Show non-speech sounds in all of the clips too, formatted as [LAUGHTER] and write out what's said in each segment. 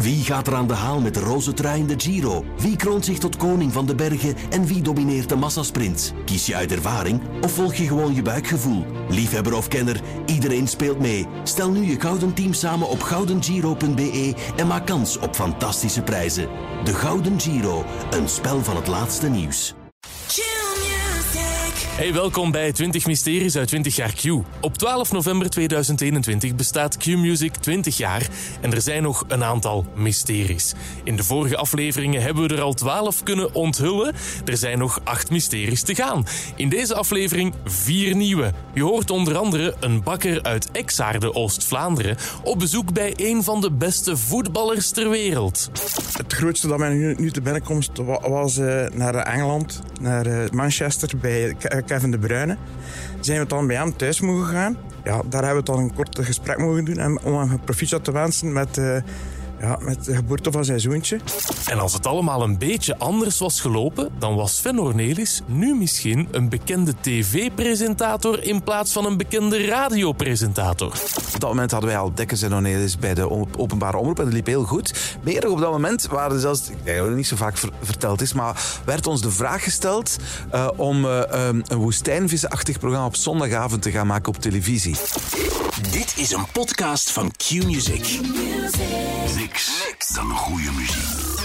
Wie gaat er aan de haal met de roze trui in de Giro? Wie kroont zich tot koning van de bergen en wie domineert de massasprint? Kies je uit ervaring of volg je gewoon je buikgevoel? Liefhebber of kenner, iedereen speelt mee. Stel nu je gouden team samen op goudengiro.be en maak kans op fantastische prijzen. De Gouden Giro, een spel van het laatste nieuws. Hey, welkom bij 20 Mysteries uit 20 jaar Q. Op 12 november 2021 bestaat Q-Music 20 jaar en er zijn nog een aantal mysteries. In de vorige afleveringen hebben we er al 12 kunnen onthullen. Er zijn nog 8 mysteries te gaan. In deze aflevering vier nieuwe. Je hoort onder andere een bakker uit Exaarde, Oost-Vlaanderen, op bezoek bij een van de beste voetballers ter wereld. Het grootste dat mij nu, te binnenkomst wa- was eh, naar Engeland, naar eh, Manchester bij Kevin De Bruyne. Zijn we dan bij hem thuis mogen gaan. Ja, daar hebben we dan een kort gesprek mogen doen en om hem proficiat te wensen met, eh, ja, met de geboorte van zijn zoontje. En als het allemaal een beetje anders was gelopen, dan was Sven Ornelis nu misschien een bekende tv-presentator in plaats van een bekende radiopresentator. Op dat moment hadden wij al Dekkers en Onelis bij de op- openbare omroep en dat liep heel goed. Meer op dat moment waren er zelfs, ik denk dat het niet zo vaak ver- verteld is, maar werd ons de vraag gesteld eh, om um, een woestijnvissenachtig programma op zondagavond te gaan maken op televisie. Dit is een podcast van Q-Music. Niks, niks dan goede muziek.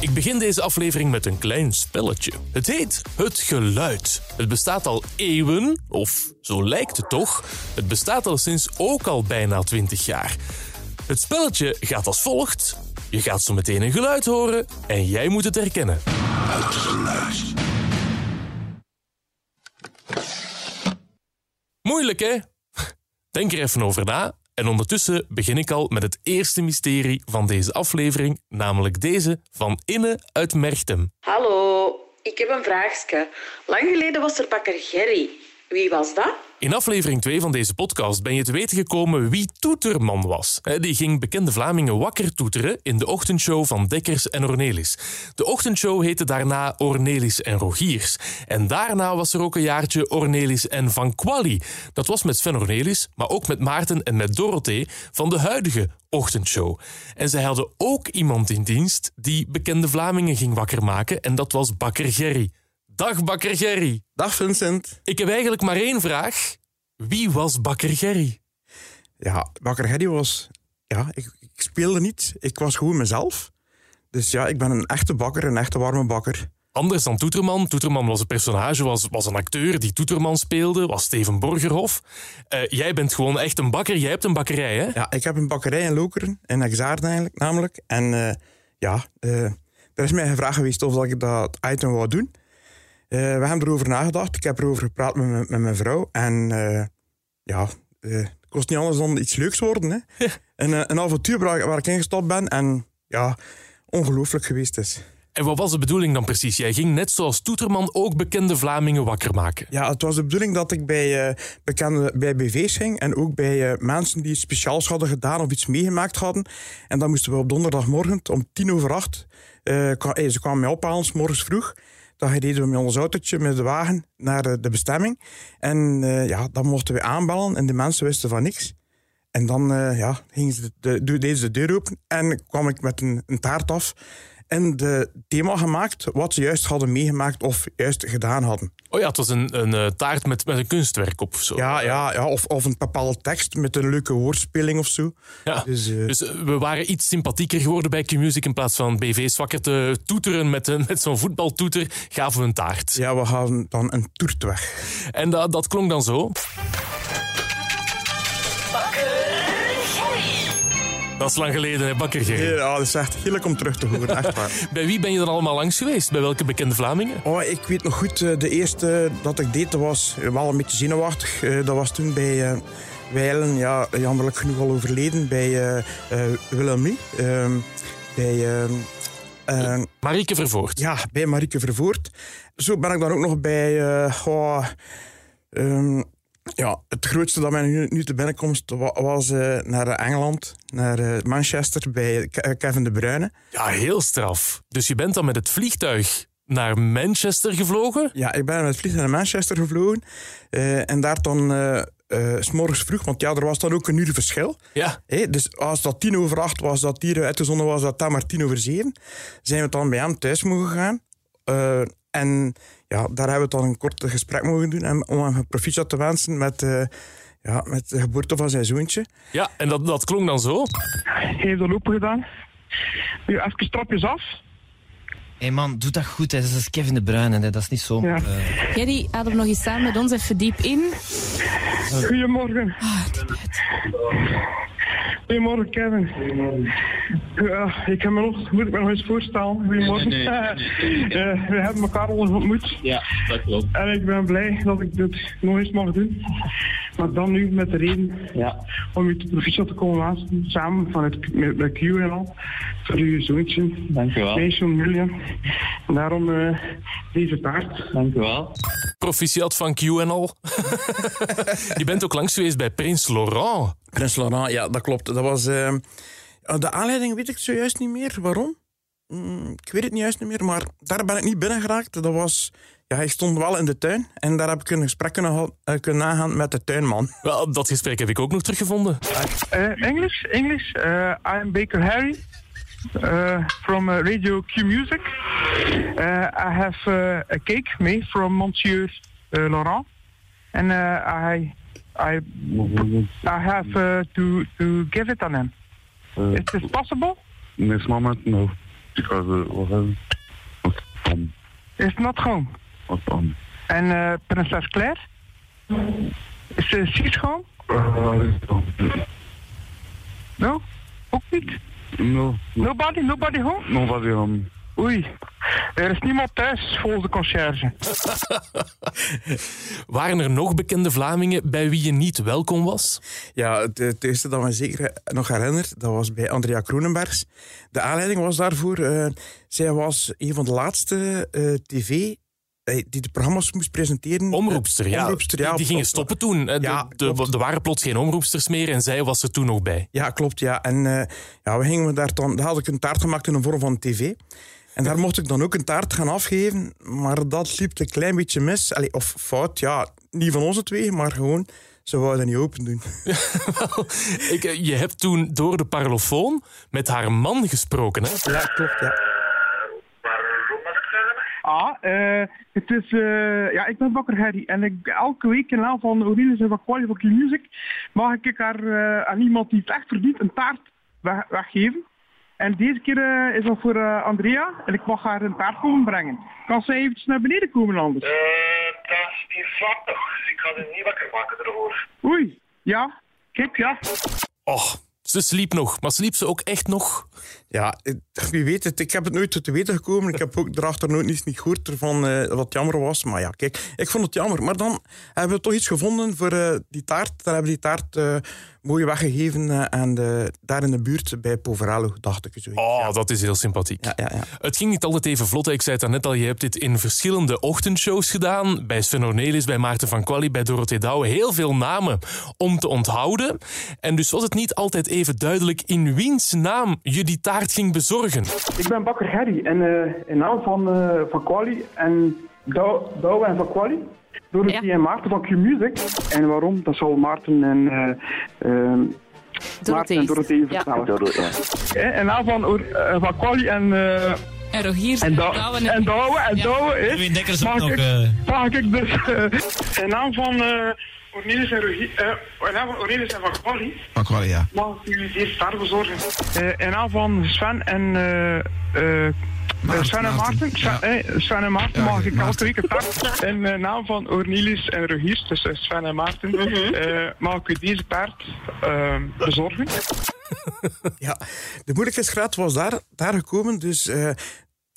Ik begin deze aflevering met een klein spelletje. Het heet Het Geluid. Het bestaat al eeuwen, of zo lijkt het toch. Het bestaat al sinds ook al bijna 20 jaar. Het spelletje gaat als volgt. Je gaat zo meteen een geluid horen en jij moet het herkennen. Het geluid. Moeilijk, hè? Denk er even over na. En ondertussen begin ik al met het eerste mysterie van deze aflevering, namelijk deze van Inne uit Merchtem. Hallo, ik heb een vraagje. Lang geleden was er bakker Gerry. Wie was dat? In aflevering 2 van deze podcast ben je te weten gekomen wie Toeterman was. Die ging bekende Vlamingen wakker toeteren in de ochtendshow van Dekkers en Ornelis. De ochtendshow heette daarna Ornelis en Rogiers. En daarna was er ook een jaartje Ornelis en Van Quali. Dat was met Sven Ornelis, maar ook met Maarten en met Dorothee van de huidige ochtendshow. En zij hadden ook iemand in dienst die bekende Vlamingen ging wakker maken en dat was bakker Gerry. Dag bakker Gerry. Dag Vincent. Ik heb eigenlijk maar één vraag. Wie was bakker Gerry? Ja, bakker Gerry was... Ja, ik, ik speelde niet. Ik was gewoon mezelf. Dus ja, ik ben een echte bakker, een echte warme bakker. Anders dan Toeterman. Toeterman was een personage, was, was een acteur die Toeterman speelde, was Steven Borgerhof. Eh, jij bent gewoon echt een bakker, jij hebt een bakkerij, hè? Ja, ik heb een bakkerij in Lokeren, in Exaarden eigenlijk, namelijk. En eh, ja, eh, er is mij gevraagd geweest of ik dat item wou doen. Eh, we hebben erover nagedacht. Ik heb erover gepraat met, mijn- met mijn vrouw. En eh, ja, eh, het kost niet anders dan iets leuks worden. Hè. een, een avontuur waar, waar ik ingestapt ben en ja, ongelooflijk geweest is. En wat was de bedoeling dan precies? Jij ging net zoals Toeterman ook bekende Vlamingen wakker maken. Ja, het was de bedoeling dat ik bij, bekende, bij BV's ging en ook bij mensen die iets speciaals hadden gedaan of iets meegemaakt hadden. En dan moesten we op donderdagmorgen om tien over acht, eh, eh, ze kwamen mij ophalen, 's morgens vroeg. Dan reden we met ons autootje, met de wagen, naar de, de bestemming. En eh, ja, dan mochten we aanbellen en de mensen wisten van niks. En dan eh, ja, ze de, de, deden ze de deur open en kwam ik met een, een taart af. En de thema gemaakt wat ze juist hadden meegemaakt of juist gedaan hadden. Oh ja, het was een, een eh, taart met, met een kunstwerk op of zo. Ja, ja, ja of, of een bepaalde tekst met een leuke woordspeling of zo. Ja. Dus, eh, Dus eh, we waren iets sympathieker geworden bij Q-Music. In plaats van BV's wakker te toeteren met, een- met zo'n voetbaltoeter, gaven we een taart. Ja, we gaan dan een toert weg. En dat, dat klonk dan zo. Dat is lang geleden, hè, bakker Gerry. Ja, dat is echt heerlijk om terug te horen, echt waar. [LAUGHS] Bij wie ben je dan allemaal langs geweest? Bij welke bekende Vlamingen? Oh, ik weet nog goed, eh, de eerste dat ik deed, dat was eh, wel een beetje zenuwachtig. Eh, Dat was toen bij Weilen, ja, jammerlijk genoeg al overleden, bij Willem Lee. Ehm, bij, Marieke Vervoort. ja, bij Marieke Vervoort. Zo ben ik dan ook nog bij... ehm, Ja, het grootste dat mij nu, nu te binnenkomst wa- was eh, naar Engeland, naar eh, Manchester bij Ke- Kevin De Bruyne. Ja, heel straf. Dus je bent dan met het vliegtuig naar Manchester gevlogen? Ja, ik ben met het vliegtuig naar Manchester gevlogen eh, en daar dan eh, eh, s morgens vroeg, want ja, er was dan ook een uur verschil. Ja. Hé, dus als dat tien over acht was, dat hier uitgezonden was, dat dan maar tien over zeven. Zijn we dan bij hem thuis mogen gaan. Eh, en ja, daar hebben we dan een kort gesprek mogen doen en, om hem proficiat te wensen met, eh, ja, met de geboorte van zijn zoontje. Ja, en dat, dat klonk dan zo? heeft dat open gedaan. Nu even stapjes af. Hé man, doe dat goed. Hè. Dat is Kevin De Bruyne. Hè. Dat is niet zo... Ja. eh, Gerry, adem nog eens samen met ons even diep in. Goedemorgen. Goedemorgen, Kevin. Ja, ik heb me nog, moet ik me nog eens voorstellen. Goedemorgen. [LAUGHS] Eh, we hebben elkaar al ontmoet. Ja, dat klopt. En ik ben blij dat ik dit nog eens mag doen. Maar dan nu met de reden Ja. om u te proficiat te komen laten. Samen vanuit met, met Q en al. Voor uw zoontje. Dankjewel. Nation Million. En daarom eh, deze taart. Dankjewel. Proficiat van Q en al. [LAUGHS] je bent ook langs geweest bij Prins Laurent. Prins Laurent, ja, dat klopt. Dat was, eh, de aanleiding weet ik zojuist niet meer. Waarom? Mm, ik weet het niet juist niet meer, maar daar ben ik niet binnen geraakt. Dat was, ja, ik stond wel in de tuin en daar heb ik een gesprek kunnen, eh, kunnen nagaan met de tuinman. Wel, dat gesprek heb ik ook nog teruggevonden. Uh, English, English. Uh, I'm Baker Harry uh, from uh, Radio Q Music. Uh, I have uh, a cake made from Monsieur uh, Laurent, and uh, I, I, I have uh, to to give it on him. Is this possible? this moment, no, because uh, um, It's not home. Um, En uh, prinses Claire? Is home? uh, No? Ook niet? no, Nobody? Nobody home? nobody home. Oei. Er is niemand thuis, volgens de conciërge. [LAUGHS] Waren er nog bekende Vlamingen bij wie je niet welkom was? Ja, het, het eerste dat me zeker nog herinner, dat was bij Andrea Kronenbergs. De aanleiding was daarvoor, eh, zij was een van de laatste eh, tv die de programma's moest presenteren. Omroepster, ja. Omroepster, ja. Die, die gingen stoppen toen. Ja, de, er waren plots geen omroepsters meer en zij was er toen nog bij. Ja, klopt, ja. En eh, ja, we gingen daar dan, daar had ik een taart gemaakt in de vorm van tv. En daar mocht ik dan ook een taart gaan afgeven, maar dat liep een klein beetje mis. Allee, of fout, ja, niet van onze twee, maar gewoon, ze wouden dat niet open doen. [LAUGHS] Wel, ik, eh, je hebt toen door de parlofoon met haar man gesproken. Hè? Ja, klopt, ja. Ah, eh, het is, eh, ja, ik ben Bakker Harry en ik, elke week in naam van Aurelius en van Quali van Q Music mag ik haar eh, aan iemand die het echt verdient een taart weg- weggeven. En deze keer eh, is dat voor eh, Andrea en ik mag haar een taart komen brengen. Kan zij eventjes naar beneden komen anders? dat is hier slaapt nog. Dus ik ga ze niet wakker maken ervoor. Oei, ja, kijk, ja. Och, ze sliep nog. Maar sliep ze ook echt nog? Ja, wie weet het. Ik heb het nooit te weten gekomen. Ik heb ook erachter nooit niets niet gehoord ervan eh, wat jammer was. Maar ja, kijk, ik vond het jammer. Maar dan hebben we toch iets gevonden voor eh, die taart. Dan hebben we die taart eh, mooi weggegeven aan de, daar in de buurt bij Poveralo, dacht ik. Zoiets. Oh, dat is heel sympathiek. Ja, ja, ja. Het ging niet altijd even vlot. Ik zei het net al, je hebt dit in verschillende ochtendshows gedaan. Bij Sven Ornelis, bij Maarten van Quali, bij Dorothee Douwe. Heel veel namen om te onthouden. En dus was het niet altijd even duidelijk in wiens naam je die taart ging bezorgen. Ik ben Bakker Harry en eh, in naam van, eh, van Quali en Dou- Douwe en van Quali. Door Ja. en Maarten van Q Music. En waarom, dat zal Maarten en, eh, eh, Maarten en Dorothee Ja. vertellen. Eh, In naam van, van Quali en, eh En Rogier, en, Douwe Douwe en- Douwe. Ja. Is... Dekkers ook nog, ik-. Mag ik dus eh, in naam van uh, Cornelis en Rogier... in naam van Cornelis en van Quali... Van Quali, ja. Mag ik u deze taart bezorgen? Eh, in naam van Sven en... eh, eh, Maarten, Sven en Maarten, Maarten, Sven, ja. eh, Sven en Maarten Ja, mag ik elke week een taart. In eh, naam van Ornelis en Rogiers, dus Sven en Maarten, eh, mag ik u deze taart eh, bezorgen. Ja, de moeilijkheidsgraad was daar, daar gekomen. Dus eh,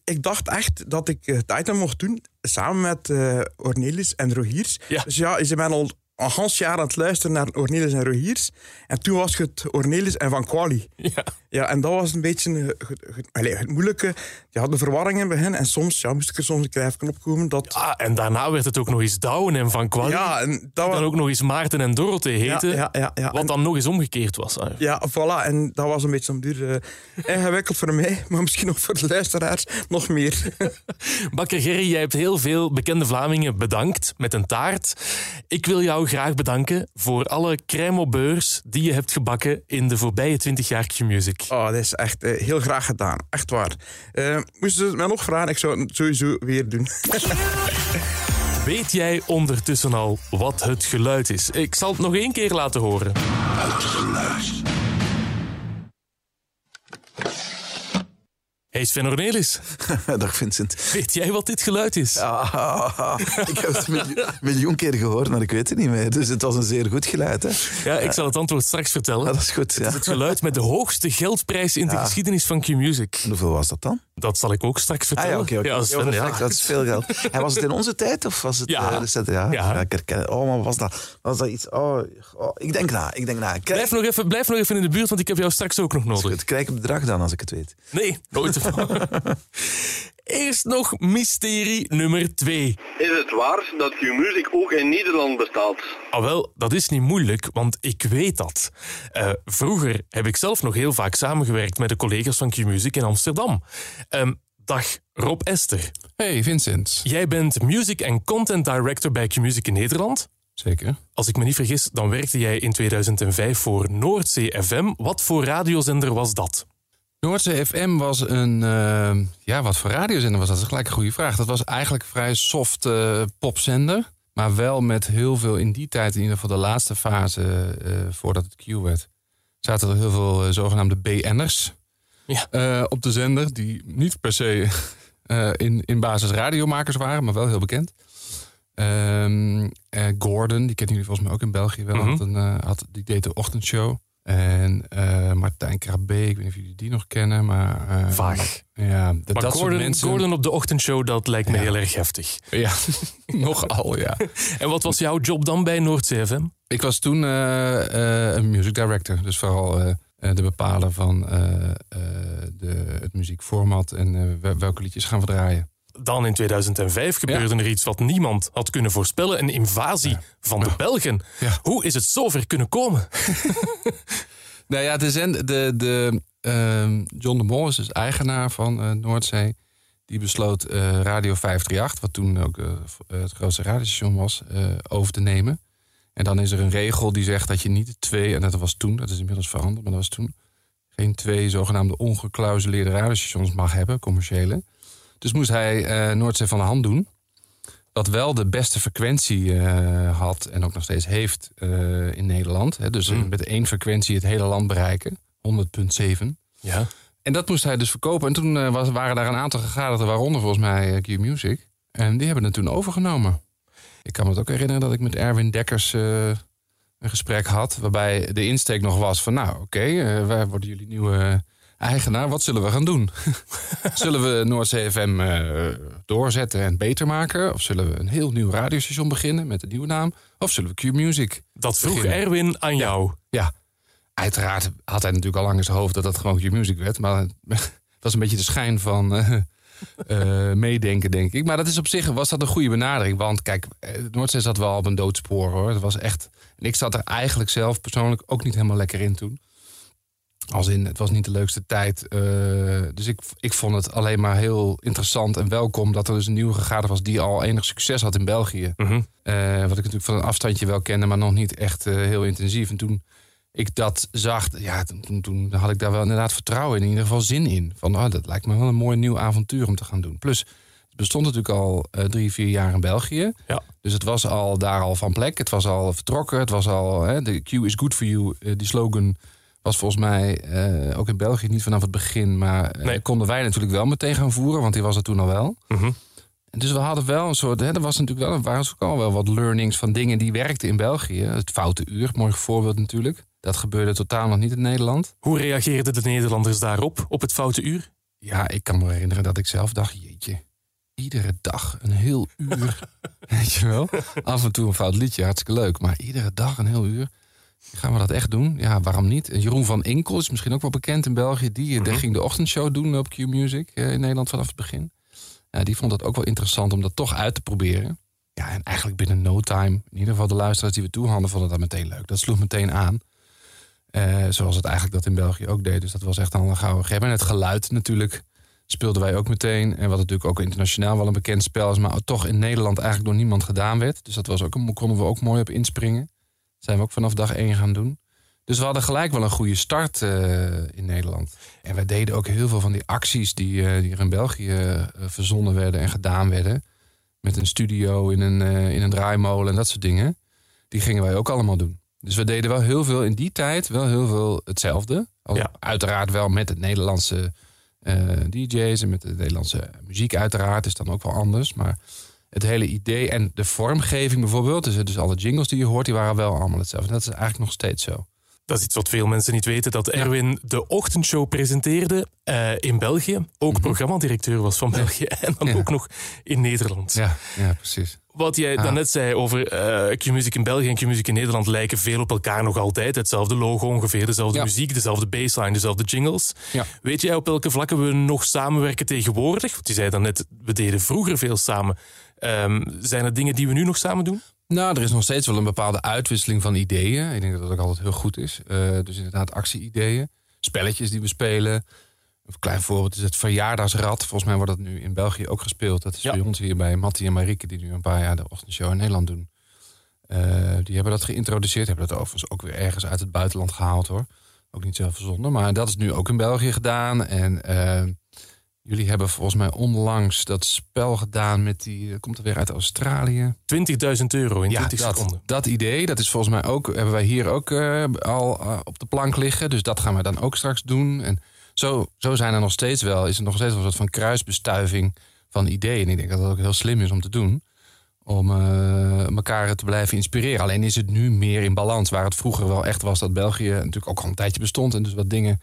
ik dacht echt dat ik het item mocht doen samen met Ornelis en Rogiers. Ja. Dus ja, ze zijn al een gans jaar aan het luisteren naar Ornelis en Rogiers. En toen was het Ornelis en Van Quali. Ja. Ja, en dat was een beetje het, het- moeilijke. Je had de verwarring in het begin. En soms ja, moest ik er soms een keer even opkomen. Dat, Ah, en daarna werd het ook nog eens Douwen en Van Quali. ja, en dat was, dan ook nog eens Maarten en Dorothee ja, heten. ja, ja, ja. Wat En- dan nog eens omgekeerd was. Ah, Ja, voilà. En dat was een beetje om duur eh, ingewikkeld voor mij. Maar misschien ook voor de luisteraars nog meer. [LAUGHS] Bakker Gerry, jij hebt heel veel bekende Vlamingen bedankt met een taart. Ik wil jou graag bedanken voor alle crème au beurs die je hebt gebakken in de voorbije 20 jaar Q-Music. Oh, dat is echt eh, heel graag gedaan. Echt waar. Eh moesten ze het mij nog vragen? Ik zou het sowieso weer doen. [LAUGHS] Weet jij ondertussen al wat het geluid is? Ik zal het nog één keer laten horen. Hey Sven Ornelis, [LAUGHS] Dag Vincent. weet jij wat dit geluid is? Ah, [LAUGHS] ik heb het een miljoen, miljoen keer gehoord, maar ik weet het niet meer. Dus het was een zeer goed geluid. Hè? Ja, ik zal het antwoord straks vertellen. Dat is goed. Ja. Het geluid met de hoogste geldprijs in de geschiedenis van Q-Music. Hoeveel was dat dan? Dat zal ik ook straks Ah vertellen. ja, oké. Ja, Sven, Ja. Dat is veel geld. En was het in onze tijd of was het Ja. recent? Ja, Ja. ja. ik herken het. Oh, maar was dat, was dat iets? Oh, oh, ik denk na, ik denk na. Krijg, Blijf nog, even, blijf nog even in de buurt, want ik heb jou straks ook nog nodig. het krijg ik bedrag dan als ik het weet. Nee, nooit. [LAUGHS] Eerst nog mysterie nummer 2. Is het waar dat Q-Music ook in Nederland bestaat? Ah wel, dat is niet moeilijk, want ik weet dat. Eh, vroeger heb ik zelf nog heel vaak samengewerkt met de collega's van Q-Music in Amsterdam. Ehm, dag Rob Ester. Hey Vincent. Jij bent Music en Content Director bij Q-Music in Nederland. Zeker. Als ik me niet vergis, dan werkte jij in 2005 voor Noordzee FM. Wat voor radiozender was dat? Noordzee FM was een... eh, ja, wat voor radiozender was dat? Dat is gelijk een goede vraag. Dat was eigenlijk een vrij soft eh, popzender. Maar wel met heel veel in die tijd, in ieder geval de laatste fase... eh, voordat het Q werd... zaten er heel veel zogenaamde BN'ers Ja. op de zender... die niet per se [LAUGHS] in, in basis radiomakers waren, maar wel heel bekend. Ehm, eh, Gordon, die kennen jullie volgens mij ook in België wel. Mhm. had een, had, die deed de ochtendshow. En eh, Martijn Krabbe, ik weet niet of jullie die nog kennen, maar... eh, Vaag. Ja, dat, Maar dat Gordon, soort mensen... Gordon op de ochtendshow, dat lijkt me Ja. heel erg heftig. Ja, [LAUGHS] nogal, ja. [LAUGHS] En wat was jouw job dan bij Noordzee FM? Ik was toen eh, een music director. Dus vooral de bepaler van de, het muziekformat en wel- welke liedjes gaan we draaien. Dan in 2005 gebeurde er iets wat niemand had kunnen voorspellen. Een invasie van de Belgen. Hoe is het zover kunnen komen? [LAUGHS] Nou ja, de, zend, de, de, ehm, John de Mol is dus eigenaar van eh, Noordzee. Die besloot eh, Radio 538, wat toen ook eh, het grootste radiostation was, over te nemen. En dan is er een regel die zegt dat je niet twee, en dat was toen, dat is inmiddels veranderd, maar dat was toen, geen twee zogenaamde ongeklausuleerde radiostations mag hebben, commerciële. Dus moest hij eh, Noordzee van de hand doen. Wat wel de beste frequentie eh, had en ook nog steeds heeft eh, in Nederland. Hè. Dus eh, Mm. met één frequentie het hele land bereiken. 100.7. Ja. En dat moest hij dus verkopen. En toen was, waren daar een aantal gegadigden, waaronder volgens mij Q-Music. En die hebben het toen overgenomen. Ik kan me het ook herinneren dat ik met Erwin Dekkers een gesprek had. Waarbij de insteek nog was van nou oké, wij worden jullie nieuwe eigenaar. Wat zullen we gaan doen? [LAUGHS] zullen we Noordzee FM eh, doorzetten en beter maken? Of zullen we een heel nieuw radiostation beginnen met een nieuwe naam? Of zullen we Q-Music Dat vroeg beginnen? Erwin aan jou. Ja, uiteraard had hij natuurlijk al lang in zijn hoofd dat dat gewoon Q-Music werd. Maar [LAUGHS] dat was een beetje de schijn van eh, [LAUGHS] eh, meedenken, denk ik. Maar dat is op zich, was dat een goede benadering. Want kijk, Noordzee zat wel op een doodspoor hoor. Dat was echt, en ik zat er eigenlijk zelf persoonlijk ook niet helemaal lekker in toen. Als in, het was niet de leukste tijd. eh, dus ik, ik vond het alleen maar heel interessant en welkom dat er dus een nieuwe gegadigde was die al enig succes had in België. Mhm. Eh, wat ik natuurlijk van een afstandje wel kende, maar nog niet echt eh, heel intensief. En toen ik dat zag, ja, toen, toen, had ik daar wel inderdaad vertrouwen in, in ieder geval zin in. Van, oh, dat lijkt me wel een mooi nieuw avontuur om te gaan doen. Plus, het bestond natuurlijk al drie, vier jaar in België. Ja. Dus het was al daar al van plek. Het was al vertrokken. Het was al, hè, de Q is good for you, die slogan was volgens mij eh, ook in België niet vanaf het begin. Maar eh, Nee. konden wij natuurlijk wel meteen gaan voeren, want die was er toen al wel. Mhm. Dus we hadden wel een soort. Hè, er was natuurlijk wel, er waren ook al wel wat learnings van dingen die werkten in België. Het foute uur, mooi voorbeeld natuurlijk. Dat gebeurde totaal nog niet in Nederland. Hoe reageerden de Nederlanders daarop, op het foute uur? Ja, ik kan me herinneren dat ik zelf dacht: jeetje, iedere dag een heel uur. [LAUGHS] Weet je wel? Af en toe een fout liedje, hartstikke leuk. Maar iedere dag een heel uur. Gaan we dat echt doen? Ja, waarom niet? En Jeroen van Inkel is misschien ook wel bekend in België. Die, die ging de ochtendshow doen op Q-Music eh, in Nederland vanaf het begin. Ja, die vond het ook wel interessant om dat toch uit te proberen. Ja, en eigenlijk binnen no time, in ieder geval de luisteraars die we toe hadden, vonden dat meteen leuk. Dat sloeg meteen aan. Eh, zoals het eigenlijk dat in België ook deed. Dus dat was echt al een gouden. En het geluid natuurlijk speelden wij ook meteen. En wat natuurlijk ook internationaal wel een bekend spel is, maar toch in Nederland eigenlijk door niemand gedaan werd. Dus dat was ook, een- konden we ook mooi op inspringen. Zijn we ook vanaf dag één gaan doen. Dus we hadden gelijk wel een goede start eh, in Nederland. En we deden ook heel veel van die acties die, eh, die er in België eh, verzonnen werden en gedaan werden. Met een studio in een, in een draaimolen en dat soort dingen. Die gingen wij ook allemaal doen. Dus we deden wel heel veel in die tijd, wel heel veel hetzelfde. Uiteraard wel met het Nederlandse DJ's en met de Nederlandse muziek uiteraard is dan ook wel anders. Maar het hele idee en de vormgeving bijvoorbeeld, dus, dus alle jingles die je hoort, die waren wel allemaal hetzelfde. Dat is eigenlijk nog steeds zo. Dat is iets wat veel mensen niet weten, dat Erwin de ochtendshow presenteerde eh, in België. Ook programmadirecteur was van België [LAUGHS] en dan ook nog in Nederland. Ja, ja precies. Wat jij Ja. daarnet zei over eh Q-Music in België en Q-Music in Nederland lijken veel op elkaar nog altijd. Hetzelfde logo ongeveer, dezelfde Ja. muziek, dezelfde baseline, dezelfde jingles. Ja. Weet jij op welke vlakken we nog samenwerken tegenwoordig? Want je zei dan net, we deden vroeger veel samen. Ehm, zijn er dingen die we nu nog samen doen? Nou, er is nog steeds wel een bepaalde uitwisseling van ideeën. Ik denk dat dat ook altijd heel goed is. Eh, dus inderdaad, actie-ideeën. Spelletjes die we spelen. Een klein voorbeeld is het verjaardagsrad. Volgens mij wordt dat nu in België ook gespeeld. Dat is bij ons hier bij Mattie en Marieke, die nu een paar jaar de ochtendshow in Nederland doen. Eh, die hebben dat geïntroduceerd. Hebben dat overigens ook weer ergens uit het buitenland gehaald hoor. Ook niet zelf verzonnen. Maar dat is nu ook in België gedaan. En eh, jullie hebben volgens mij onlangs dat spel gedaan met die. eh, Komt er weer uit Australië. 20.000 euro in Ja, 20 dat, seconden. dat idee, dat is volgens mij ook, hebben wij hier ook eh, al eh, op de plank liggen. Dus dat gaan we dan ook straks doen. En zo, zo zijn er nog steeds wel, is er nog steeds wel een soort van kruisbestuiving van ideeën. En ik denk dat dat ook heel slim is om te doen. Om eh, elkaar te blijven inspireren. Alleen is het nu meer in balans. Waar het vroeger wel echt was dat België natuurlijk ook al een tijdje bestond. En dus wat dingen in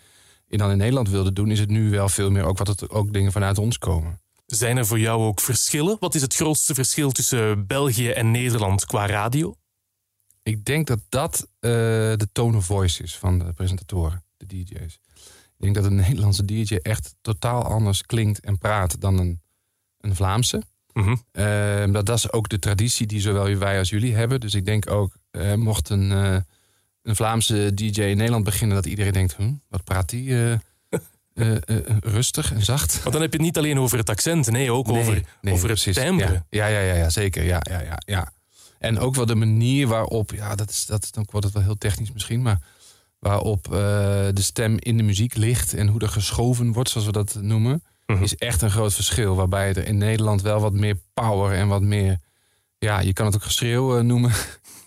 dan in Nederland wilde doen, is het nu wel veel meer ook wat het ook dingen vanuit ons komen. Zijn er voor jou ook verschillen? Wat is het grootste verschil tussen België en Nederland qua radio? Ik denk dat dat eh, de tone of voice is van de presentatoren, de DJ's. Ik denk dat een Nederlandse DJ echt totaal anders klinkt en praat dan een, een Vlaamse. Eh, dat, dat is ook de traditie die zowel wij als jullie hebben. Dus ik denk ook, eh, mocht een, eh, een Vlaamse DJ in Nederland beginnen, dat iedereen denkt: hm, wat praat die? eh, [LAUGHS] eh, eh, rustig en zacht. Want dan heb je het niet alleen over het accent, nee, ook Nee, over, nee, over het precies. timbre. Ja, ja, ja, ja, zeker. Ja, ja, ja, ja. En ook wel de manier waarop, ja, dat is, dat, dan wordt het wel heel technisch misschien, maar waarop de stem in de muziek ligt en hoe er geschoven wordt, zoals we dat noemen, Mhm. is echt een groot verschil. Waarbij er in Nederland wel wat meer power en wat meer, ja, je kan het ook geschreeuw noemen,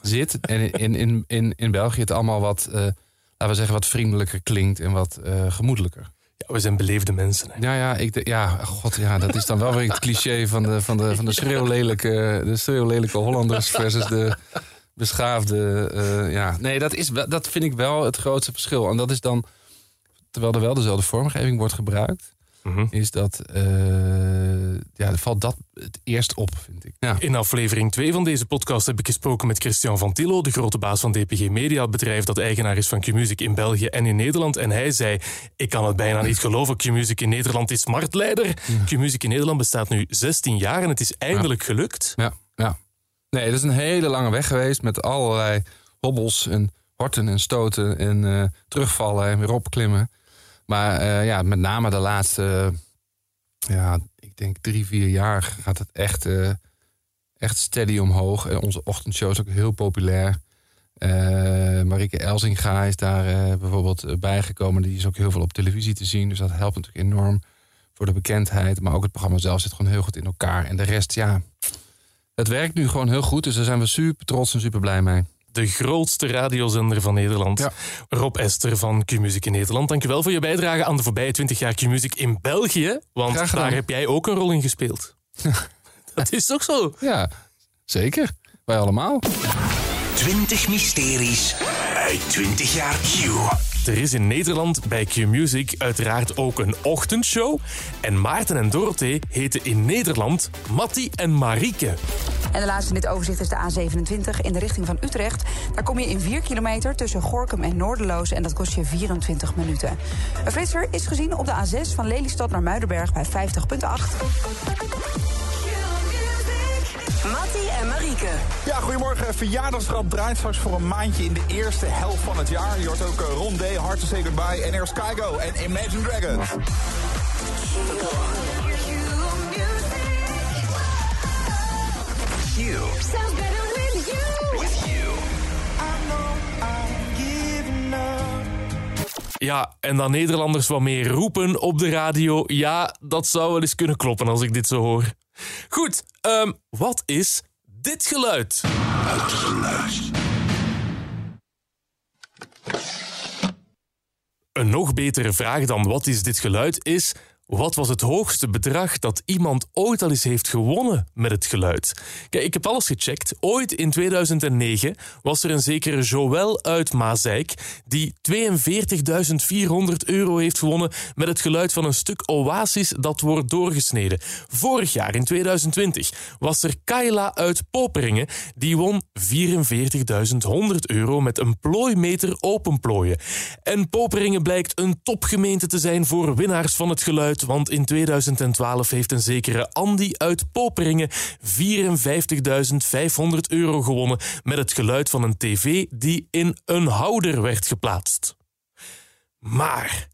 zit. En in, in, in, in België het allemaal wat, eh, laten we zeggen, wat vriendelijker klinkt en wat eh, gemoedelijker. Ja, we zijn beleefde mensen. Hè. Ja, ja, ik, ja, god, ja, dat is dan wel weer het cliché van de, van de, van de schreeuwlelijke, de schreeuwlelijke Hollanders versus de beschaafde. eh, ja, nee, dat, is, dat vind ik wel het grootste verschil. En dat is dan, terwijl er wel dezelfde vormgeving wordt gebruikt, is dat, eh, ja, valt dat het eerst op, vind ik. Ja. In aflevering 2 van deze podcast heb ik gesproken met Christian van Tillo, de grote baas van DPG Media, het bedrijf dat eigenaar is van Q-Music in België en in Nederland. En hij zei, ik kan het bijna niet geloven, Q-Music in Nederland is marktleider. Q-Music in Nederland bestaat nu 16 jaar en het is eindelijk gelukt. Ja, ja. Nee, dat is een hele lange weg geweest met allerlei hobbels en horten en stoten en eh, terugvallen en weer opklimmen. Maar eh, ja, met name de laatste, ja, ik denk drie, vier jaar gaat het echt, eh, echt steady omhoog. En onze ochtendshow is ook heel populair. Eh Marike Elzinga is daar bijvoorbeeld bijgekomen. Die is ook heel veel op televisie te zien. Dus dat helpt natuurlijk enorm voor de bekendheid. Maar ook het programma zelf zit gewoon heel goed in elkaar. En de rest, ja, het werkt nu gewoon heel goed. Dus daar zijn we super trots en super blij mee. De grootste radiozender van Nederland. Rob Ester van Q-Music in Nederland. Dankjewel voor je bijdrage aan de voorbije 20 jaar Q-Music in België. Want daar heb jij ook een rol in gespeeld. [LAUGHS] Dat is toch zo? Ja, zeker. Wij allemaal. 20 mysteries uit 20 jaar Q. Er is in Nederland bij Q-Music uiteraard ook een ochtendshow. En Maarten en Dorothee heten in Nederland Matti en Marieke. En de laatste in dit overzicht is de A27 in de richting van Utrecht. Daar kom je in 4 kilometer tussen Gorkum en Noorderloos en dat kost je 24 minuten. Een flitser is gezien op de A6 van Lelystad naar Muidenberg bij 50,8. Mattie en Marieke. Ja, goedemorgen. Verjaardagsgrap draait straks voor een maandje in de eerste helft van het jaar. Je hoort ook uh, Ron Day, Hard to Say Goodbye en Air Skygo en Imagine Dragons. Sounds better with you. With you. Ja, en dan Nederlanders wat meer roepen op de radio. Ja, dat zou wel eens kunnen kloppen als ik dit zo hoor. Goed, ehm, wat is dit geluid? Het geluid. Een nog betere vraag dan wat is dit geluid is... Wat was het hoogste bedrag dat iemand ooit al eens heeft gewonnen met het geluid? Kijk, ik heb alles gecheckt. Ooit in 2009 was er een zekere Joël uit Mazeik die 42.400 euro heeft gewonnen met het geluid van een stuk oasis dat wordt doorgesneden. Vorig jaar, in 2020, was er Kayla uit Poperingen die won 44.100 euro met een plooimeter openplooien. En Poperingen blijkt een topgemeente te zijn voor winnaars van het geluid want in 2012 heeft een zekere Andy uit Poperingen 54.500 euro gewonnen met het geluid van een tv die in een houder werd geplaatst. Maar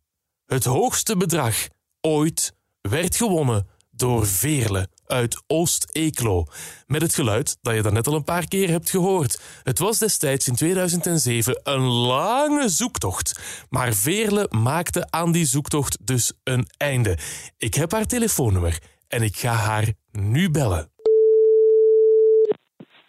het hoogste bedrag ooit werd gewonnen door Veerle uit Oost-Eeklo. Met het geluid dat je daarnet al een paar keer hebt gehoord. Het was destijds in 2007 een lange zoektocht. Maar Veerle maakte aan die zoektocht dus een einde. Ik heb haar telefoonnummer en ik ga haar nu bellen.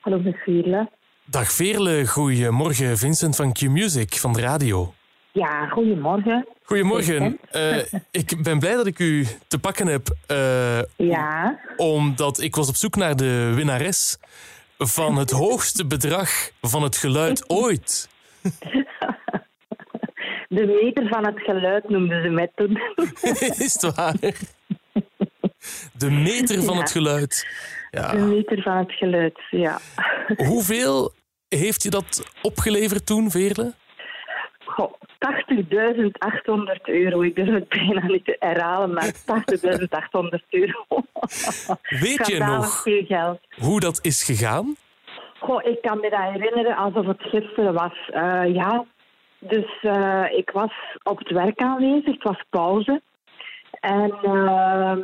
Hallo, met Veerle. Dag Veerle, goedemorgen. Vincent van Q-Music van de radio. Ja, goedemorgen. Goedemorgen. Eh, ik ben blij dat ik u te pakken heb. eh, Ja. Omdat ik was op zoek naar de winnares van het [LAUGHS] hoogste bedrag van het geluid [LAUGHS] ooit. De meter van het geluid noemden ze mij toen. [LAUGHS] Is het waar? De meter van Ja. het geluid. De Ja. meter van het geluid, ja. Hoeveel heeft je dat opgeleverd toen, Veerle? Goh, 80.800 euro. Ik durf het bijna niet te herhalen, maar [LAUGHS] 80.800 euro. [LAUGHS] Weet je nog hoe dat is gegaan? Goh, ik kan me dat herinneren alsof het gisteren was. Eh, ja, dus eh, ik was op het werk aanwezig. Het was pauze. En ehm,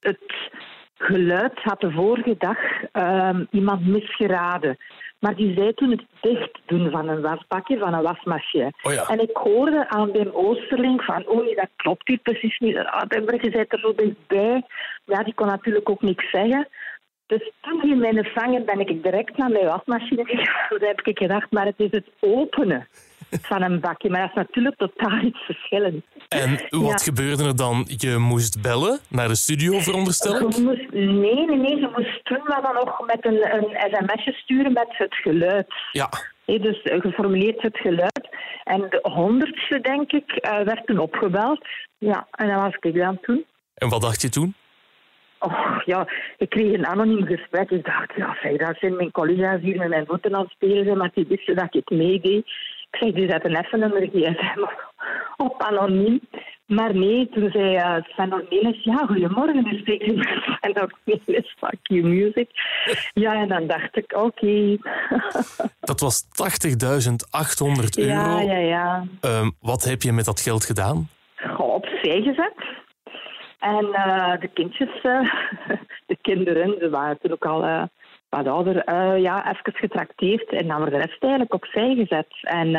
het geluid had de vorige dag ehm, iemand misgeraden. Maar die zei toen het dicht doen van een wasbakje, van een wasmachine. Oh ja. En ik hoorde aan Wim Oosterling van, oh nee, dat klopt hier precies niet. Ah, Demberge zit er zo dichtbij. Ja, die kon natuurlijk ook niks zeggen. Dus toen in mijn vanger ben ik direct naar mijn wasmachine gegaan. Toen heb ik gedacht, maar het is het openen van een bakje. Maar dat is natuurlijk totaal iets verschillend. En wat Ja. gebeurde er dan? Je moest bellen naar de studio, veronderstel ik? Je moest, nee, nee, nee. Je moest toen maar dan nog met een, een sms'je sturen met het geluid. Ja. Dus geformuleerd het geluid. En de honderdste, denk ik, eh, werd toen opgebeld. Ja, en dat was ik dan toen. En wat dacht je toen? Oh, ja, ik kreeg een anoniem gesprek. Ik dacht, ja, zeg, dat zijn mijn collega's hier met mijn voeten aan het spelen zijn, maar die wisten dat ik meedeed. Ik zeg, die zetten even een gsm op anoniem. Maar nee, toen zei uh, Sven Ornelis, ja, goedemorgen, u spreekt u met [LAUGHS] Sven Ornelis van Q-Music. Ja, en dan dacht ik, oké. [LAUGHS] Dat was 80.800 euro. Ja, ja, ja. Ehm, wat heb je met dat geld gedaan? Goh, opzij gezet. En eh, de kindjes, eh, [LAUGHS] de kinderen, ze waren toen ook al eh, wat ouder, ja, even getrakteerd. En dan wordt de rest eigenlijk opzij gezet. En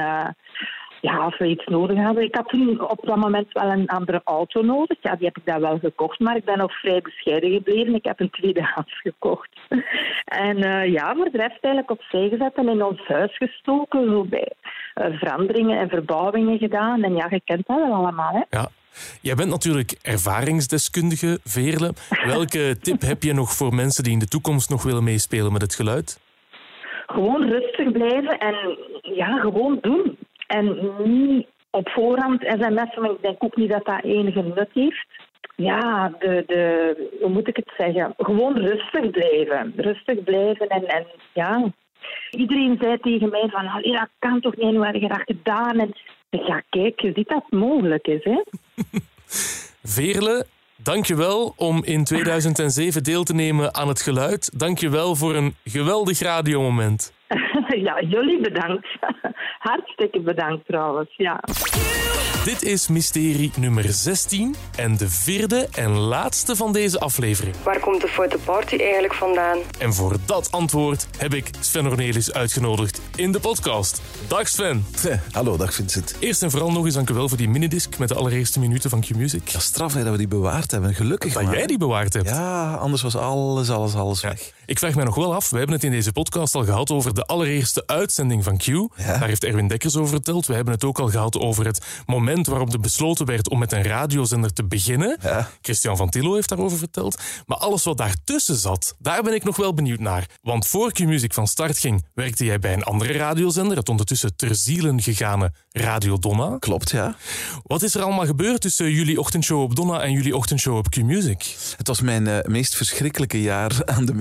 ja, als we iets nodig hadden. Ik had toen op dat moment wel een andere auto nodig. Ja, die heb ik dan wel gekocht, maar ik ben nog vrij bescheiden gebleven. Ik heb een tweedehands gekocht. [LAUGHS] En eh, ja, voor de rest eigenlijk opzij gezet en in ons huis gestoken. Zo bij eh, veranderingen en verbouwingen gedaan. En ja, je kent dat wel allemaal, hè. Ja. Jij bent natuurlijk ervaringsdeskundige, Veerle. [LAUGHS] Welke tip heb je nog voor mensen die in de toekomst nog willen meespelen met het geluid? Gewoon rustig blijven en ja, gewoon doen. En niet op voorhand sms'en, maar ik denk ook niet dat dat enige nut heeft. Ja, de, de, hoe moet ik het zeggen? Gewoon rustig blijven. Rustig blijven en, en ja. Iedereen zei tegen mij van, "Allee, dat kan toch niet, heb je dat gedaan? En ja, kijk, je ziet dat het mogelijk is, hè. [LAUGHS] Veerle, dankjewel om in 2007 deel te nemen aan het geluid. Dankjewel voor een geweldig radiomoment. [LAUGHS] ja, jullie bedankt. [LAUGHS] Hartstikke bedankt trouwens, ja. Dit is mysterie nummer 16 en de vierde en laatste van deze aflevering. Waar komt de fotoparty eigenlijk vandaan? En voor dat antwoord heb ik Sven Ornelis uitgenodigd in de podcast. Dag Sven. Hallo, dag Vincent. Eerst en vooral nog eens dankjewel voor die minidisc met de allereerste minuten van Q-Music. Ja, straf hè, dat we die bewaard hebben. Gelukkig Dat maar. jij die bewaard hebt. Ja, anders was alles, alles, alles weg. Ik vraag mij nog wel af, we hebben het in deze podcast al gehad over de allereerste uitzending van Q. Daar heeft Erwin Dekkers over verteld. We hebben het ook al gehad over het moment waarop er besloten werd om met een radiozender te beginnen. Christian van Tillo heeft daarover verteld. Maar alles wat daartussen zat, daar ben ik nog wel benieuwd naar. Want voor Q-Music van start ging, werkte jij bij een andere radiozender, het ondertussen ter zielen gegane Radio Donna. Klopt, ja. Wat is er allemaal gebeurd tussen jullie ochtendshow op Donna en jullie ochtendshow op Q-Music? Het was mijn eh, meest verschrikkelijke jaar aan de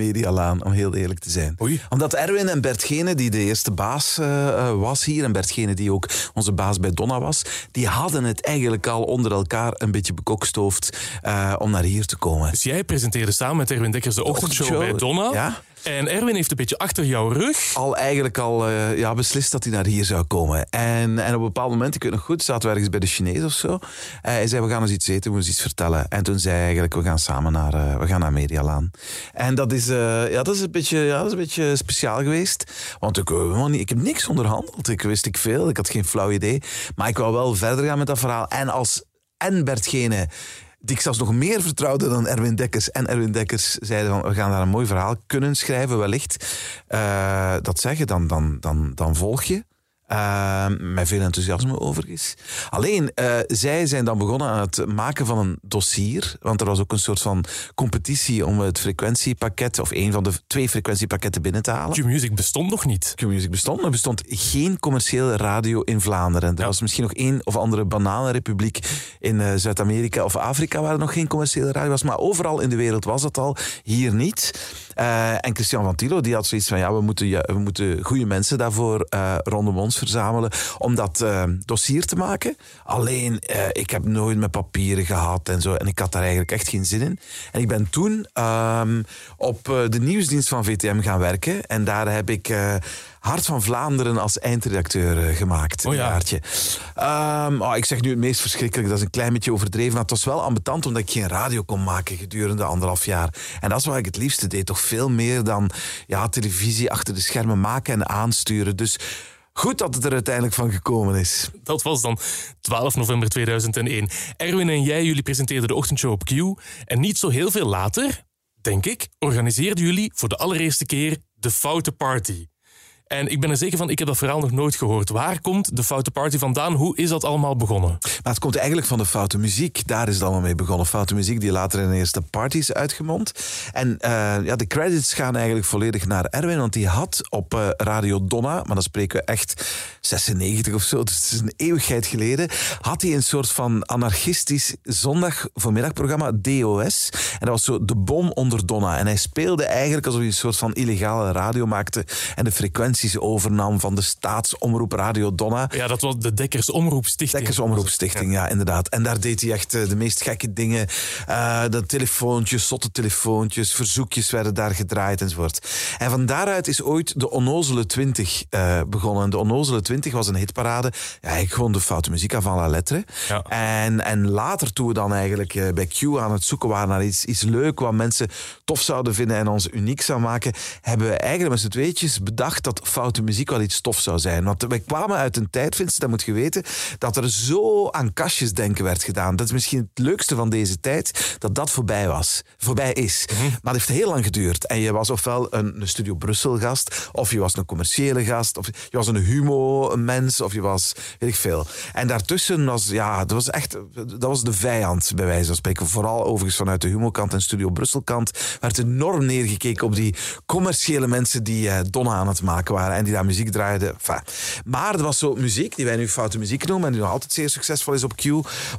Om heel eerlijk te zijn. Omdat Erwin en Bert Gene, die de eerste baas eh, eh, was hier, en Bert Gene, die ook onze baas bij Donna was, die hadden het eigenlijk al onder elkaar een beetje bekokstoofd eh, om naar hier te komen. Dus jij presenteerde samen met Erwin Dekkers de ochtendshow, ochtendshow, bij Donna. ja. En Erwin heeft een beetje achter jouw rug. Al eigenlijk al eh, ja, beslist dat hij naar hier zou komen. En, en op een bepaald moment, ik weet nog goed, zaten we ergens bij de Chinees of zo. Eh, hij zei, we gaan eens iets eten, we moeten iets vertellen. En toen zei hij eigenlijk, we gaan samen naar, eh, we gaan naar Medialaan. En dat is, ja, dat is, een, beetje, ja, dat is een beetje speciaal geweest. Want ik, ik heb niks onderhandeld. Ik wist ik veel, ik had geen flauw idee. Maar ik wou wel verder gaan met dat verhaal. En als en Bert Gene die ik zelfs nog meer vertrouwde dan Erwin Dekkers. En Erwin Dekkers zeiden van, we gaan daar een mooi verhaal kunnen schrijven, wellicht. Eh, dat zeggen, dan, dan, dan, dan volg je. Eh, met veel enthousiasme overigens. Alleen, eh, zij zijn dan begonnen aan het maken van een dossier. Want er was ook een soort van competitie om het frequentiepakket, of een van de twee frequentiepakketten binnen te halen. Q-Music bestond nog niet. Q-Music bestond, maar er bestond geen commerciële radio in Vlaanderen. Er was misschien nog één of andere bananenrepubliek in eh, Zuid-Amerika of Afrika waar er nog geen commerciële radio was. Maar overal in de wereld was dat al, hier niet. Eh, en Christian van Tilo die had zoiets van, ja, we moeten, ja, we moeten goede mensen daarvoor rondom ons verzamelen om dat eh, dossier te maken. Alleen, eh, ik heb nooit met papieren gehad en zo. En ik had daar eigenlijk echt geen zin in. En ik ben toen ehm, op eh, de nieuwsdienst van VTM gaan werken. En daar heb ik... Hart van Vlaanderen als eindredacteur gemaakt. Een jaartje. Ehm, oh, ik zeg nu het meest verschrikkelijk, dat is een klein beetje overdreven. Maar het was wel ambetant omdat ik geen radio kon maken gedurende anderhalf jaar. En dat is wat ik het liefste deed. Toch veel meer dan ja, televisie achter de schermen maken en aansturen. Dus goed dat het er uiteindelijk van gekomen is. Dat was dan 12 november 2001. Erwin en jij, jullie presenteerden de ochtendshow op Q. En niet zo heel veel later, denk ik, organiseerden jullie voor de allereerste keer de Foute Party. En ik ben er zeker van, ik heb dat verhaal nog nooit gehoord. Waar komt de Foute Party vandaan? Hoe is dat allemaal begonnen? Maar het komt eigenlijk van de foute muziek. Daar is het allemaal mee begonnen. Foute muziek die later in de eerste parties uitgemond. En eh, ja, de credits gaan eigenlijk volledig naar Erwin. Want die had op eh, Radio Donna, maar dan spreken we echt 96 of zo, dus het is een eeuwigheid geleden, had hij een soort van anarchistisch zondag voormiddagprogramma, DOS. En dat was zo de bom onder Donna. En hij speelde eigenlijk alsof hij een soort van illegale radio maakte en de overnam van de staatsomroep Radio Donna. Ja, dat was de Dekkers Omroepstichting. Dekkers Omroepstichting, ja. inderdaad. En daar deed hij echt eh, de meest gekke dingen. Eh, de telefoontjes, zotte telefoontjes, verzoekjes werden daar gedraaid enzovoort. En van daaruit is ooit de Onnozele 20 eh, begonnen. De Onnozele 20 was een hitparade. Ja, eigenlijk gewoon de foute muziek avant la lettre. En, en later, toen we dan eigenlijk bij Q aan het zoeken waren naar iets, iets leuk, wat mensen tof zouden vinden en ons uniek zou maken, hebben we eigenlijk met z'n tweetjes bedacht dat foute muziek wel iets tof zou zijn. Want wij kwamen uit een tijd, Vincent, dat moet je weten, dat er zo aan kastjes denken werd gedaan. Dat is misschien het leukste van deze tijd, dat dat voorbij was. Voorbij is. Maar het heeft heel lang geduurd. En je was ofwel een, een Studio Brussel gast, of je was een commerciële gast, of je was een humo-mens, of je was, weet ik veel. En daartussen was, ja, dat was echt, dat was de vijand, bij wijze van spreken. Vooral overigens vanuit de humo-kant en Studio Brussel-kant werd enorm neergekeken op die commerciële mensen die eh, Donna aan het maken waren. Waren en die daar muziek draaiden. Enfin, maar er was zo muziek, die wij nu foute muziek noemen en die nog altijd zeer succesvol is op Q,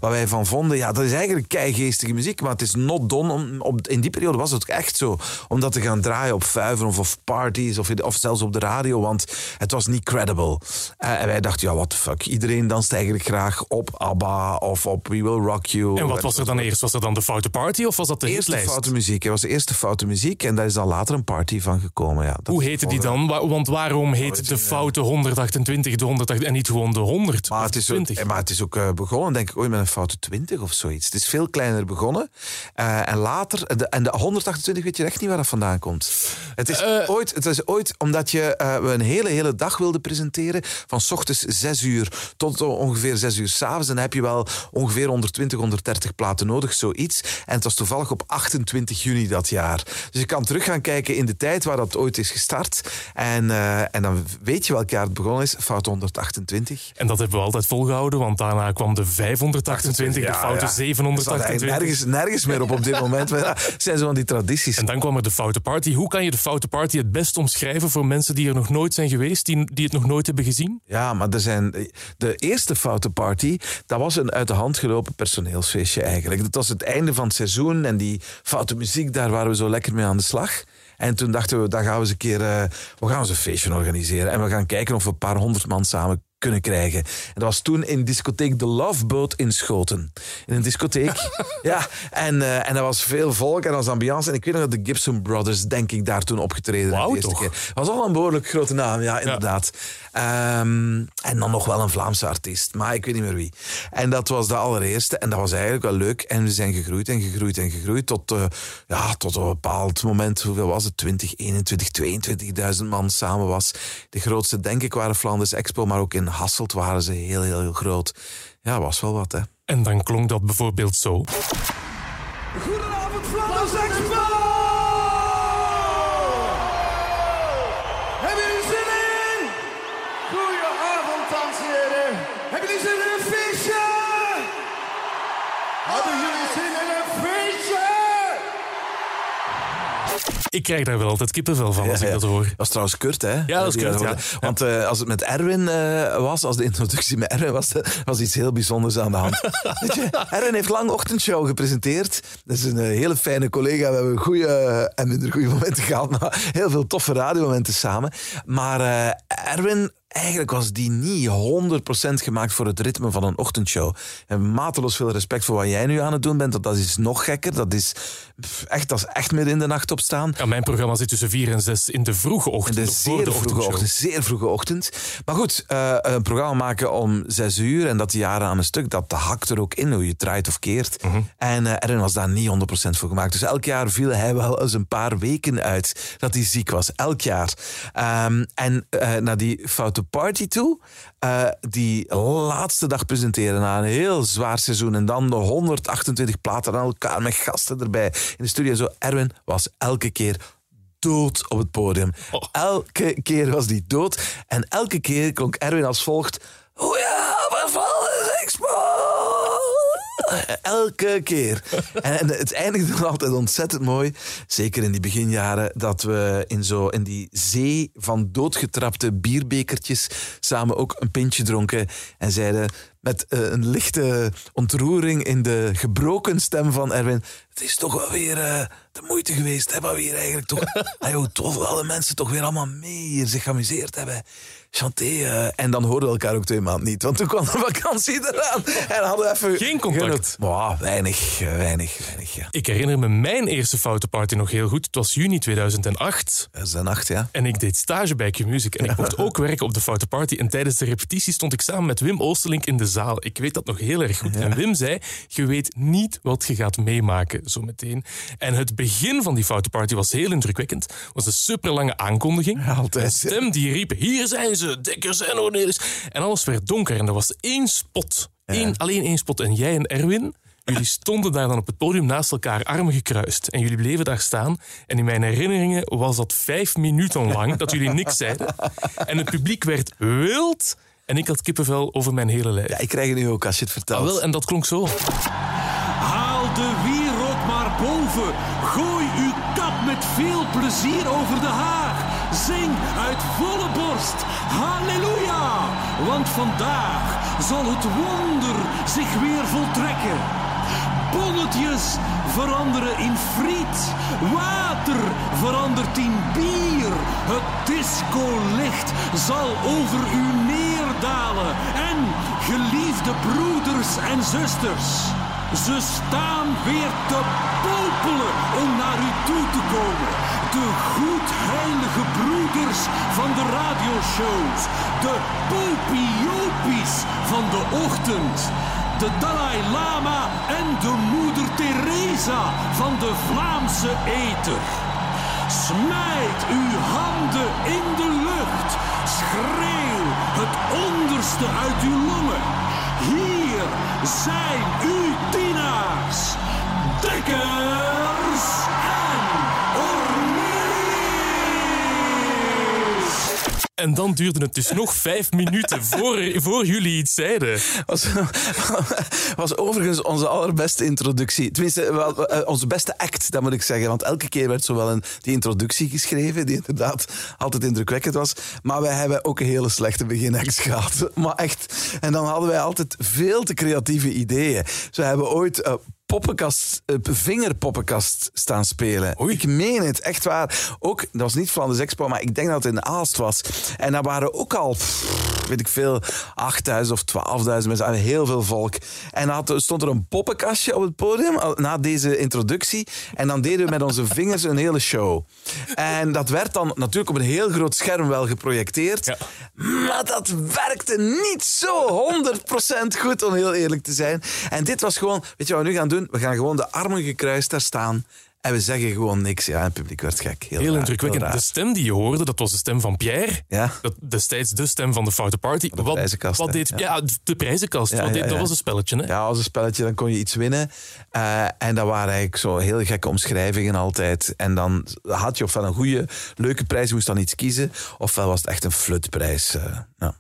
waar wij van vonden, ja, dat is eigenlijk keigeestige muziek, maar het is not done. Om, op, in die periode was het ook echt zo, om dat te gaan draaien op vuiven of, of parties of, of zelfs op de radio, want het was niet credible. Eh, en wij dachten, ja, what the fuck, iedereen danst eigenlijk graag op ABBA of op We Will Rock You. En wat was er dan eerst? Was er dan de foute party of was dat de eerste foute muziek. Het was de eerste foute muziek en daar is dan later een party van gekomen. Ja, dat Hoe heette die dan? Wa- Want waarom heet de foute 128 de 128 en niet gewoon de 100? Maar het, is ook, eh, maar het is ook eh, begonnen, denk ik, ooit met een foute 20 of zoiets. Het is veel kleiner begonnen. Eh, en later, en de, en de 128 weet je echt niet waar dat vandaan komt. Het is, Eh. ooit, het is ooit omdat je eh, een hele, hele dag wilde presenteren. Van s ochtends 6 uur tot ongeveer 6 uur s'avonds. En dan heb je wel ongeveer 120, 130 platen nodig, zoiets. En het was toevallig op 28 juni dat jaar. Dus je kan terug gaan kijken in de tijd waar dat ooit is gestart. En, eh, en dan weet je welk jaar het begonnen is. Fout 128. En dat hebben we altijd volgehouden, want daarna kwam de 528, de foute Er staat eigenlijk 728. Nergens, nergens meer op op dit moment. [LAUGHS] Maar ja, zijn zo van die tradities. En dan kwam er de foute party. Hoe kan je de foute party het best omschrijven voor mensen die er nog nooit zijn geweest, die, die het nog nooit hebben gezien? Ja, maar er zijn, de eerste foute party, dat was een uit de hand gelopen personeelsfeestje eigenlijk. Dat was het einde van het seizoen en die foute muziek, daar waren we zo lekker mee aan de slag. En toen dachten we, dan gaan we eens een keer, eh, we gaan eens een feestje organiseren. En we gaan kijken of we een paar honderd man samen kunnen krijgen. En dat was toen in discotheek De Love Boat in Schoten. In een discotheek. [LAUGHS] ja, en, eh, en er was veel volk en als ambiance. En ik weet nog dat de Gibson Brothers, denk ik, daar toen opgetreden hebben de eerste toch? keer. was al een behoorlijk grote naam, ja, inderdaad. Ehm, en dan nog wel een Vlaamse artiest, maar ik weet niet meer wie. En dat was de allereerste en dat was eigenlijk wel leuk. En we zijn gegroeid en gegroeid en gegroeid tot, eh, ja, tot een bepaald moment, hoeveel was het? 20, 21, 22.000 man samen was. De grootste, denk ik, waren Flanders Expo, maar ook in Hasselt waren ze heel, heel, heel groot. Ja, was wel wat, hè. En dan klonk dat bijvoorbeeld zo. Goedenavond, Flanders Expo! Hebben jullie zin in? Goedenavond, dames en heren. Hebben jullie zin in een feestje? Hebben jullie zin Ik krijg daar wel altijd kippenvel van als Ja, ik dat hoor. Dat was trouwens Kurt, hè? Ja, dat is Die Kurt, ja. Want eh, als het met Erwin eh, was, als de introductie met Erwin was, eh, was iets heel bijzonders aan de hand. [LAUGHS] Weet je, Erwin heeft lang ochtendshow gepresenteerd. Dat is een hele fijne collega. We hebben goede en minder goede momenten gehad, maar heel veel toffe radiomomenten samen. Maar Erwin, eigenlijk was die niet 100% gemaakt voor het ritme van een ochtendshow. En mateloos veel respect voor wat jij nu aan het doen bent. Dat, is nog gekker. Dat is echt, dat is echt midden in de nacht opstaan. Ja, mijn programma zit tussen 4 en 6 in de vroege ochtend. In de zeer de vroege ochtend. Zeer vroege ochtend. Maar goed, eh, een programma maken om zes uur en dat jaren aan een stuk, dat hakt er ook in hoe je draait of keert. Mhm. En eh Erwin was daar niet 100% voor gemaakt. Dus elk jaar viel hij wel eens een paar weken uit dat hij ziek was. Elk jaar. Ehm, en eh, naar die foute party toe, eh, die laatste dag presenteren na een heel zwaar seizoen en dan de 128 platen aan elkaar met gasten erbij in de studio. Zo, Erwin was elke keer dood op het podium. Elke keer was die dood. En elke keer klonk Erwin als volgt... Goedenavond, Flanders Expo! Elke keer. [LAUGHS] En, het eindigde dan altijd ontzettend mooi. Zeker in die beginjaren. Dat we in, zo, in die zee van doodgetrapte bierbekertjes samen ook een pintje dronken. En zeiden met eh, een lichte ontroering in de gebroken stem van Erwin. Het is toch wel weer eh, de moeite geweest. Wat we hier eigenlijk toch... [LAUGHS] Ah, hoe tof alle mensen toch weer allemaal mee hier zich geamuseerd hebben. Chanté. eh, en dan hoorden we elkaar ook twee maanden niet. Want toen kwam de vakantie eraan. En hadden we even... Geen contact. Wow, weinig, eh, weinig, weinig, ja. Ik herinner me mijn eerste foute party nog heel goed. Het was juni 2008. Dat is de nacht, ja. En ik deed stage bij Q-Music. En ik mocht ook werken op de foute party. En tijdens de repetitie stond ik samen met Wim Oosterlink in de zaal. Ik weet dat nog heel erg goed. En Wim zei, je weet niet wat je gaat meemaken zo meteen. En het begin van die foute party was heel indrukwekkend. Het was een superlange aankondiging. altijd, Een stem die riep, hier zijn ze, Dekkers en Cornelis. En alles werd donker en er was één spot. Eén, alleen één spot. En jij en Erwin... Jullie [LAUGHS] stonden daar dan op het podium naast elkaar, armen gekruist. En jullie bleven daar staan. En in mijn herinneringen was dat vijf minuten lang dat jullie niks zeiden. En het publiek werd wild. En ik had kippenvel over mijn hele lijf. Ja, ik krijg het nu ook als je het vertelt. Ah, wel, en dat klonk zo. Haal de wierop maar boven. Gooi uw kap met veel plezier over de haag. Zing uit volle borst. Halleluja! Want vandaag zal het wonder zich weer voltrekken. Bolletjes veranderen in friet. Water verandert in bier. Het discolicht zal over u neerdalen. En geliefde broeders en zusters. Ze staan weer te popelen om naar u toe te komen. De goedheilige broeders van de radioshows. De popiopies van de ochtend. De Dalai Lama en de moeder Teresa van de Vlaamse eter. Smijt uw handen in de lucht. Schreeuw het onderste uit uw longen. Hier zijn uw dienaars. Dekkers En dan duurde het dus nog vijf minuten voor, voor jullie iets zeiden. Was, was overigens onze allerbeste introductie. Tenminste, wel, eh, onze beste act, dat moet ik zeggen. Want elke keer werd zowel een, die introductie geschreven, die inderdaad altijd indrukwekkend was. Maar wij hebben ook een hele slechte beginact [LAUGHS] gehad. Maar echt. En dan hadden wij altijd veel te creatieve ideeën. Zo hebben ooit. eh, poppenkast, eh, vingerpoppenkast staan spelen. Ik meen het, echt waar. Ook, dat was niet Flanders Expo, maar ik denk dat het in Aalst was. En daar waren ook al, pff, weet ik veel, 8000 of 12.000 mensen, heel veel volk. En dan had- stond er een poppenkastje op het podium na deze introductie. En dan deden we met onze [LAUGHS] vingers een hele show. En dat werd dan natuurlijk op een heel groot scherm wel geprojecteerd. Maar dat werkte niet zo 100% goed, om heel eerlijk te zijn. En dit was gewoon, weet je wat we nu gaan doen? We gaan gewoon de armen gekruist daar staan. En we zeggen gewoon niks. Ja, het publiek werd gek. Heel, Heel raar, indrukwekkend. heel De stem die je hoorde, dat was de stem van Pierre. Ja. Dat, destijds de stem van de Foute Party. de wat, prijzenkast, wat deed, Ja. ja. de prijzenkast. Ja, wat ja, deed, ja. Dat was een spelletje, hè? Ja, als een spelletje, dan kon je iets winnen. Eh, en dat waren eigenlijk zo heel gekke omschrijvingen altijd. En dan had je ofwel een goede, leuke prijs, je moest dan iets kiezen. Ofwel was het echt een flutprijs. eh, ja.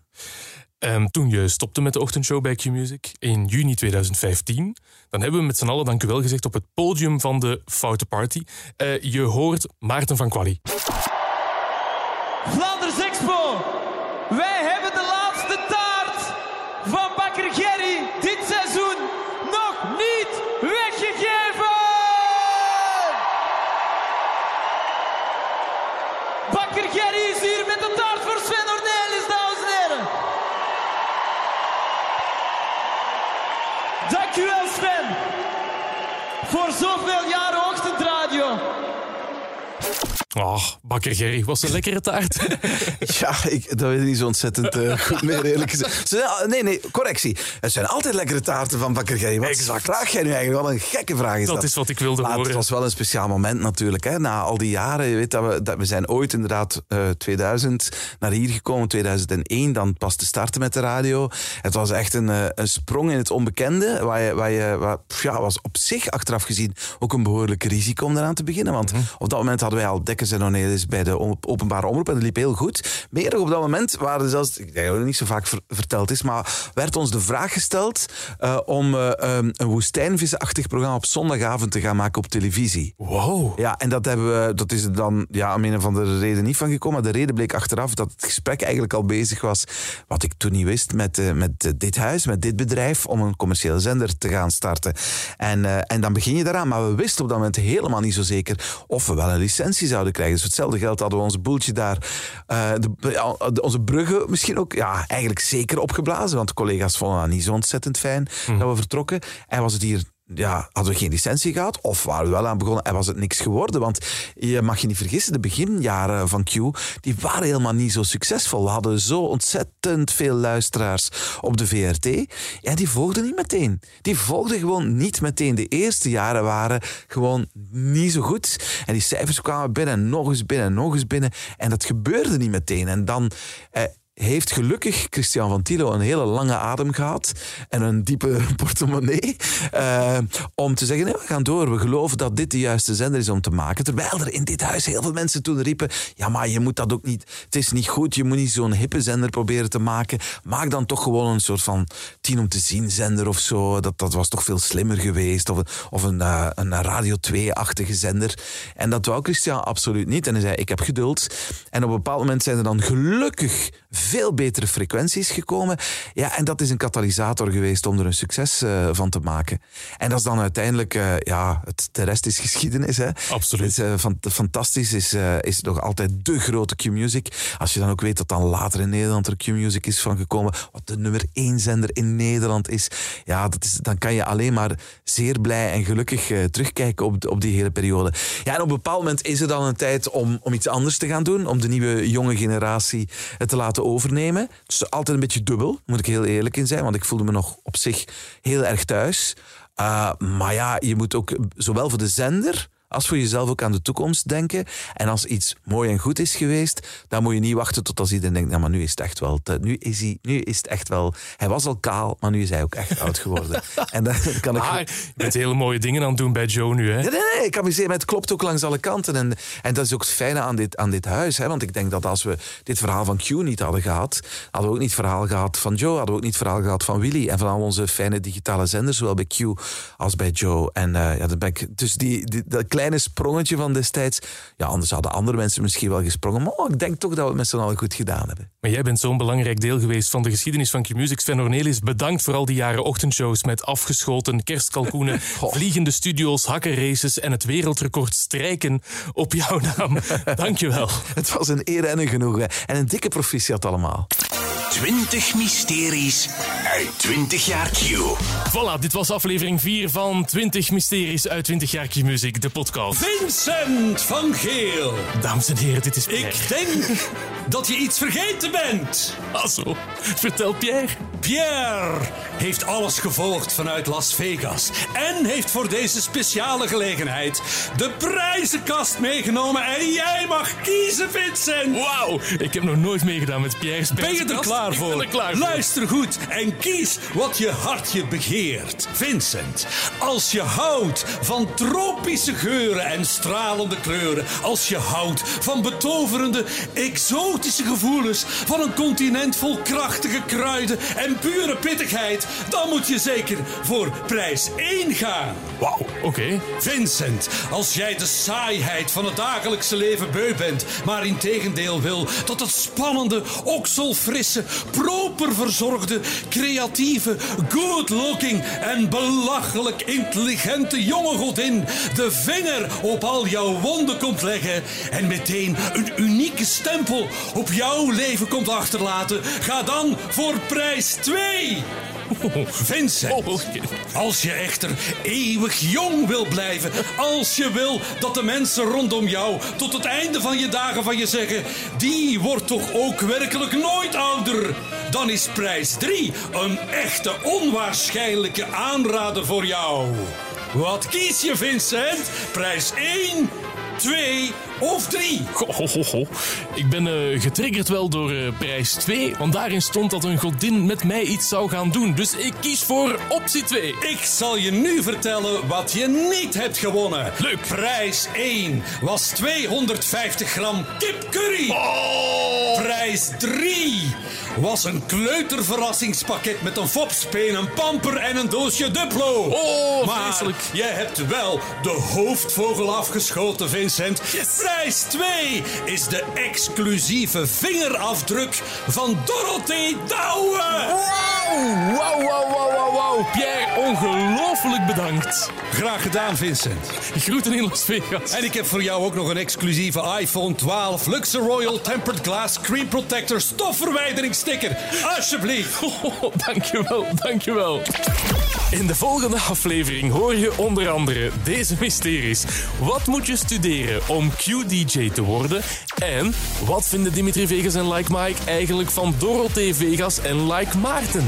Ehm, toen je stopte met de ochtendshow bij Q-Music in juni 2015, dan hebben we met z'n allen dank u wel gezegd op het podium van de Foute Party. Eh, je hoort Maarten van Quali. Vlaanders Expo. Wij hebben de laatste taart van Bakker Gerry dit seizoen nog niet weggegeven. Bakker Gerry is hier met de taart voor Sven Ornelis, dames en heren. Dank u wel, Sven. Voor zoveel jaren ochtendradio. Oh, Bakker Gerry, was een lekkere taart. [LAUGHS] Ja, ik, dat weet ik niet zo ontzettend eh, goed meer, eerlijk gezegd. [LAUGHS] Ze zijn- nee, nee, correctie. Het zijn altijd lekkere taarten van Bakker Gerry. Wat vraag jij nu eigenlijk? Wat een gekke vraag is dat. Dat is wat ik wilde Maar horen. Het was wel een speciaal moment natuurlijk. Hè. Na al die jaren, je weet dat we, dat we zijn ooit inderdaad eh 2000 naar hier gekomen, 2001, dan pas te starten met de radio. Het was echt een, eh, een sprong in het onbekende, waar je, waar je waar, ja, was op zich achteraf gezien ook een behoorlijk risico om eraan te beginnen. Want op dat moment hadden wij al Dekkers en Onelis bij de op- openbare omroep en dat liep heel goed. Meer op dat moment waren zelfs, ik denk dat het niet zo vaak ver- verteld is, maar werd ons de vraag gesteld eh, om um, een woestijnvisachtig programma op zondagavond te gaan maken op televisie. Wow. Ja, en dat, hebben we, dat is er dan ja, om een of andere reden niet van gekomen. Maar de reden bleek achteraf dat het gesprek eigenlijk al bezig was, wat ik toen niet wist, met, eh, met dit huis, met dit bedrijf, om een commerciële zender te gaan starten. En, en dan begin je daaraan. Maar we wisten op dat moment helemaal niet zo zeker of we wel een licentie zouden krijgen. Dus hetzelfde geld hadden we ons boeltje daar, eh, de, onze bruggen misschien ook ja, eigenlijk zeker opgeblazen. Want de collega's vonden dat niet zo ontzettend fijn dat we vertrokken. En was het hier ja, hadden we geen licentie gehad, of waren we wel aan begonnen en was het niks geworden. Want je mag je niet vergissen, de beginjaren van Q, die waren helemaal niet zo succesvol. We hadden zo ontzettend veel luisteraars op de VRT. En die volgden niet meteen. Die volgden gewoon niet meteen. De eerste jaren waren gewoon niet zo goed. En die cijfers kwamen binnen en nog eens binnen en nog eens binnen. En dat gebeurde niet meteen. En dan... Eh, heeft gelukkig Christian van Tilo een hele lange adem gehad en een diepe [LAUGHS] portemonnee eh, om te zeggen, nee, we gaan door. We geloven dat dit de juiste zender is om te maken. Terwijl er in dit huis heel veel mensen toen riepen, ja, maar je moet dat ook niet, het is niet goed, je moet niet zo'n hippe zender proberen te maken. Maak dan toch gewoon een soort van tien om te zien zender of zo. Dat, dat was toch veel slimmer geweest. Of of een, eh, een Radio 2-achtige zender. En dat wou Christian absoluut niet. En hij zei, ik heb geduld. En op een bepaald moment zijn er dan gelukkig veel betere frequenties gekomen. Ja, en dat is een katalysator geweest om er een succes eh, van te maken. En dat is dan uiteindelijk, eh, ja, het, de rest is geschiedenis. Hè. Absoluut. Het is, eh, fan- fantastisch, is, eh, is nog altijd de grote Q-Music. Als je dan ook weet dat dan later in Nederland er Q-Music is van gekomen, wat de nummer één zender in Nederland is. Ja, dat is, dan kan je alleen maar zeer blij en gelukkig eh, terugkijken op, op die hele periode. Ja, en op een bepaald moment is er dan een tijd om, om iets anders te gaan doen, om de nieuwe jonge generatie het te laten overnemen. Het is altijd een beetje dubbel, moet ik heel eerlijk in zijn, want ik voelde me nog op zich heel erg thuis. Uh, maar ja, je moet ook zowel voor de zender als voor jezelf ook aan de toekomst denken. En als iets mooi en goed is geweest, dan moet je niet wachten tot als iedereen denkt, nou, maar nu is het echt wel, te- nu is hij, nu is het echt wel, hij was al kaal, maar nu is hij ook echt oud geworden. [LAUGHS] en dan kan ik... Je bent hele mooie dingen aan het doen bij Joe nu, hè? Nee, nee, nee, ik amuseer me. Het klopt ook langs alle kanten. En, en dat is ook het fijne aan dit, aan dit huis. Hè? Want ik denk dat als we dit verhaal van Q niet hadden gehad, hadden we ook niet het verhaal gehad van Joe, hadden we ook niet het verhaal gehad van Willy en van al onze fijne digitale zenders, zowel bij Q als bij Joe. En eh, ja, dan ben ik, dus die, die, dat kleine sprongetje van destijds, ja, anders hadden andere mensen misschien wel gesprongen. Maar oh, ik denk toch dat we het met z'n allen goed gedaan hebben. Maar jij bent zo'n belangrijk deel geweest van de geschiedenis van Q-Music. Sven Ornelis, bedankt voor al die jaren ochtendshows met afgeschoten kerstkalkoenen, [LAUGHS] vliegende studio's, hakkenraces en het wereldrecord strijken op jouw naam. [LAUGHS] Dankjewel. Het was een eer en een genoegen. En een dikke proficiat allemaal. 20 mysteries uit 20 jaar Q. Voilà, dit was aflevering 4 van 20 mysteries uit 20 jaar Q-Music, de podcast. Vincent van Geel. Dames en heren, dit is Pierre. Ik denk dat je iets vergeten bent. Ah zo, vertel Pierre. Pierre heeft alles gevolgd vanuit Las Vegas en heeft voor deze speciale gelegenheid de prijzenkast meegenomen en jij mag kiezen, Vincent. Wauw, ik heb nog nooit meegedaan met Pierre's Ben je er klaar Ik voor? ben er klaar voor. Luister goed en kies wat je hartje begeert. Vincent, als je houdt van tropische geuren en stralende kleuren, als je houdt van betoverende, exotische gevoelens, van een continent vol krachtige kruiden en pure pittigheid, dan moet je zeker voor prijs 1 gaan. Wauw, oké. Vincent, als jij de saaiheid van het dagelijkse leven beu bent, maar in tegendeel wil dat het spannende, okselfrisse, proper verzorgde, creatieve, good-looking en belachelijk intelligente jonge godin de vinger op al jouw wonden komt leggen en meteen een unieke stempel op jouw leven komt achterlaten, ga dan voor prijs 2. [LAUGHS] Vincent, als je echter eeuwig jong wil blijven, als je wil dat de mensen rondom jou tot het einde van je dagen van je zeggen, die wordt toch ook werkelijk nooit ouder, dan is prijs 3 een echte onwaarschijnlijke aanrader voor jou. Wat kies je, Vincent? Prijs 1, 2 of 3? Ho, ho, ho, ho. Ik ben eh, getriggerd wel door eh, prijs 2, want daarin stond dat een godin met mij iets zou gaan doen. Dus ik kies voor optie 2. Ik zal je nu vertellen wat je niet hebt gewonnen. Leuk. Prijs 1 was 250 gram kip curry. Oh. Prijs 3 was een kleuterverrassingspakket met een fopspeen, een pamper en een doosje Duplo. Oh, maar vreselijk. je hebt wel de hoofdvogel afgeschoten, Vincent. Prijs 2 is de exclusieve vingerafdruk van Dorothee Douwe. Wauw, wauw, wauw, wauw, wauw, wauw. Pierre, ongelooflijk bedankt. Graag gedaan, Vincent. Groeten in Las Vegas. En ik heb voor jou ook nog een exclusieve iPhone 12 Luxe Royal Tempered Glass Screen Protector stofverwijderingssticker. Alsjeblieft. [LAUGHS] Oh, dankjewel, dankjewel. In de volgende aflevering hoor je onder andere deze mysteries. Wat moet je studeren om Q-DJ te worden? En wat vinden Dimitri Vegas en Like Mike eigenlijk van Dorothee Vegas en Like Maarten?